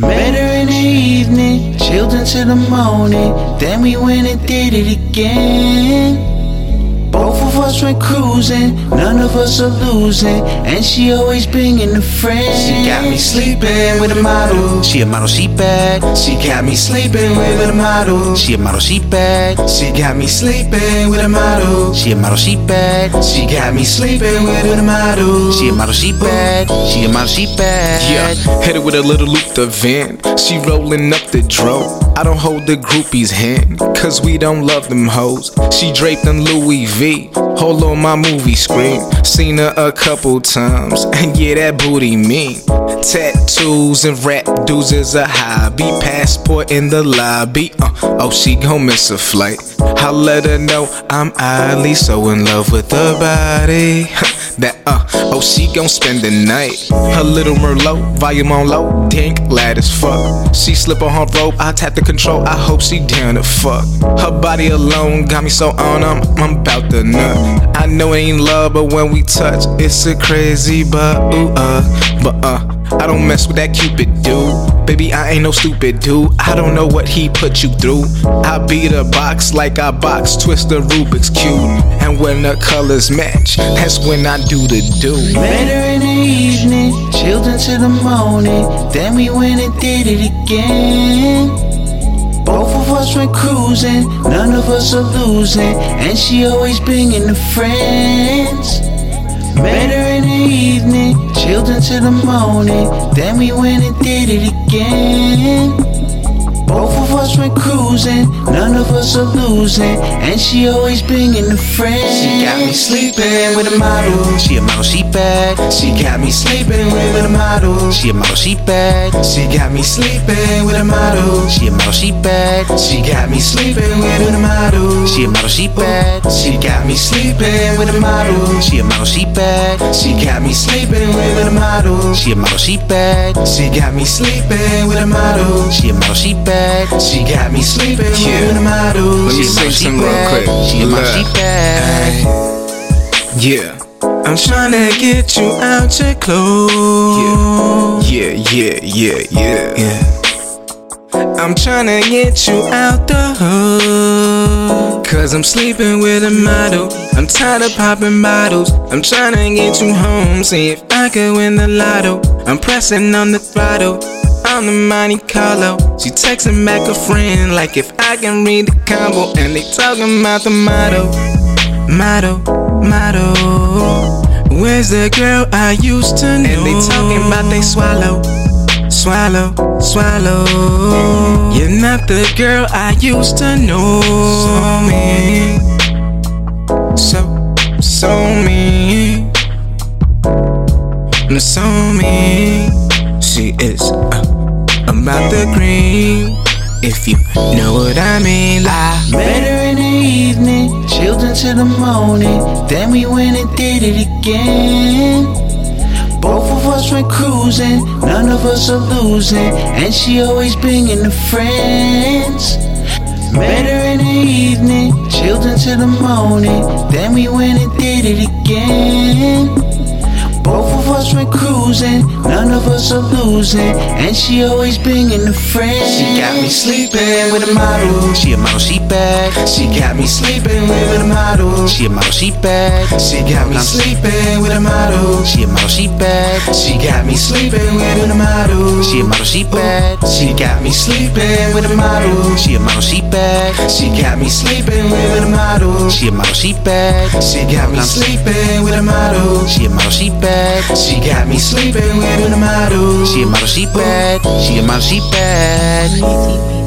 Met her in the evening, chilled until the morning. Then we went and did it again. Both of us went cruising, none of us are losing, and she always bringing the friends. She got me sleeping with a model. She a model, she bad. She got me sleeping with a model. She a model, she bad. She got me sleeping with a model. She a model, she bad. She got me sleeping with a model. She a model, she bad. She a model, she bad. Yeah, hit it with a little Luther Van. She rolling up the dro. I don't hold the groupie's hand, cause we don't love them hoes. She draped in Louis V. Hold on my movie screen. Seen her a couple times, and yeah, that booty mean. Tattoos and rap dudes is a hobby. Passport in the lobby. Uh, oh, she gon' miss a flight. I let her know I'm oddly so in love with her body. that uh, oh, she gon' spend the night. Her little Merlot, volume on low, dink, glad as fuck. She slip on her rope, I tap the control. I hope she down to fuck. Her body alone got me so on, I'm, I'm about to nut. I know it ain't love, but when we touch, it's a crazy but ooh uh, but uh. I don't mess with that cupid dude. Baby, I ain't no stupid dude. I don't know what he put you through. I beat a box like I box, twist the Rubik's Cube. And when the colors match, that's when I do the do. Met her in the evening, chilled until the morning. Then we went and did it again. Both of us went cruising, none of us are losing, and she always bringing the friends. Until the morning. Then we went and did it again. Both of us went cruising, none of us are losing, and she always bringing the friends. She got me sleeping with a model. She a model, she bad. She got me sleeping with a model. She a model, she bad. She got me sleeping with a model. She a model, she bad. She got me sleeping with a model. She a model, she bad. She got me sleeping with a model. She a model, she bad. She got me sleeping with a model. She a model, she bad. She got me sleeping with a model. She a model, she bad. She got me sleeping Yeah. with a model. Let me sing some real quick. She a model, she Look. bad. Yeah. I'm tryna get you out your clothes. Yeah, yeah, yeah, yeah, yeah. I'm tryna get you out the hood. Cause I'm sleeping with a model. I'm tired of popping bottles. I'm tryna get you home. See if I can win the lotto. I'm pressing on the throttle. I'm the Monte Carlo. She texting back a friend like if I can read the combo. And they talking about the motto. Motto, motto. Where's the girl I used to know? And they talking about they swallow, swallow, swallow. You're not the girl I used to know. So me, so, so me, so me. If you know what I mean, I Met her in the evening, chilled until the morning. Then we went and did it again. Both of us went cruising, none of us are losing, and she always bringing the friends. Met her in the evening, chilled until the morning. Then we went and did it again. Both of us went cruising, none of us are losing, and she always bringing the friends. She got me sleeping with a model. She a model, she bad. She got me sleeping with a model. She a model, she bad. She got me sleeping with a model. She a model, she bad. She got me sleeping with a model. She a model, she bad. She got me sleeping with a model. She a model, she bad. She got me sleeping with a model. She a model, she bad. She got me sleeping with a model. She a model, she. She got me sleeping with a model. She a model, she bad. She a model, she bad.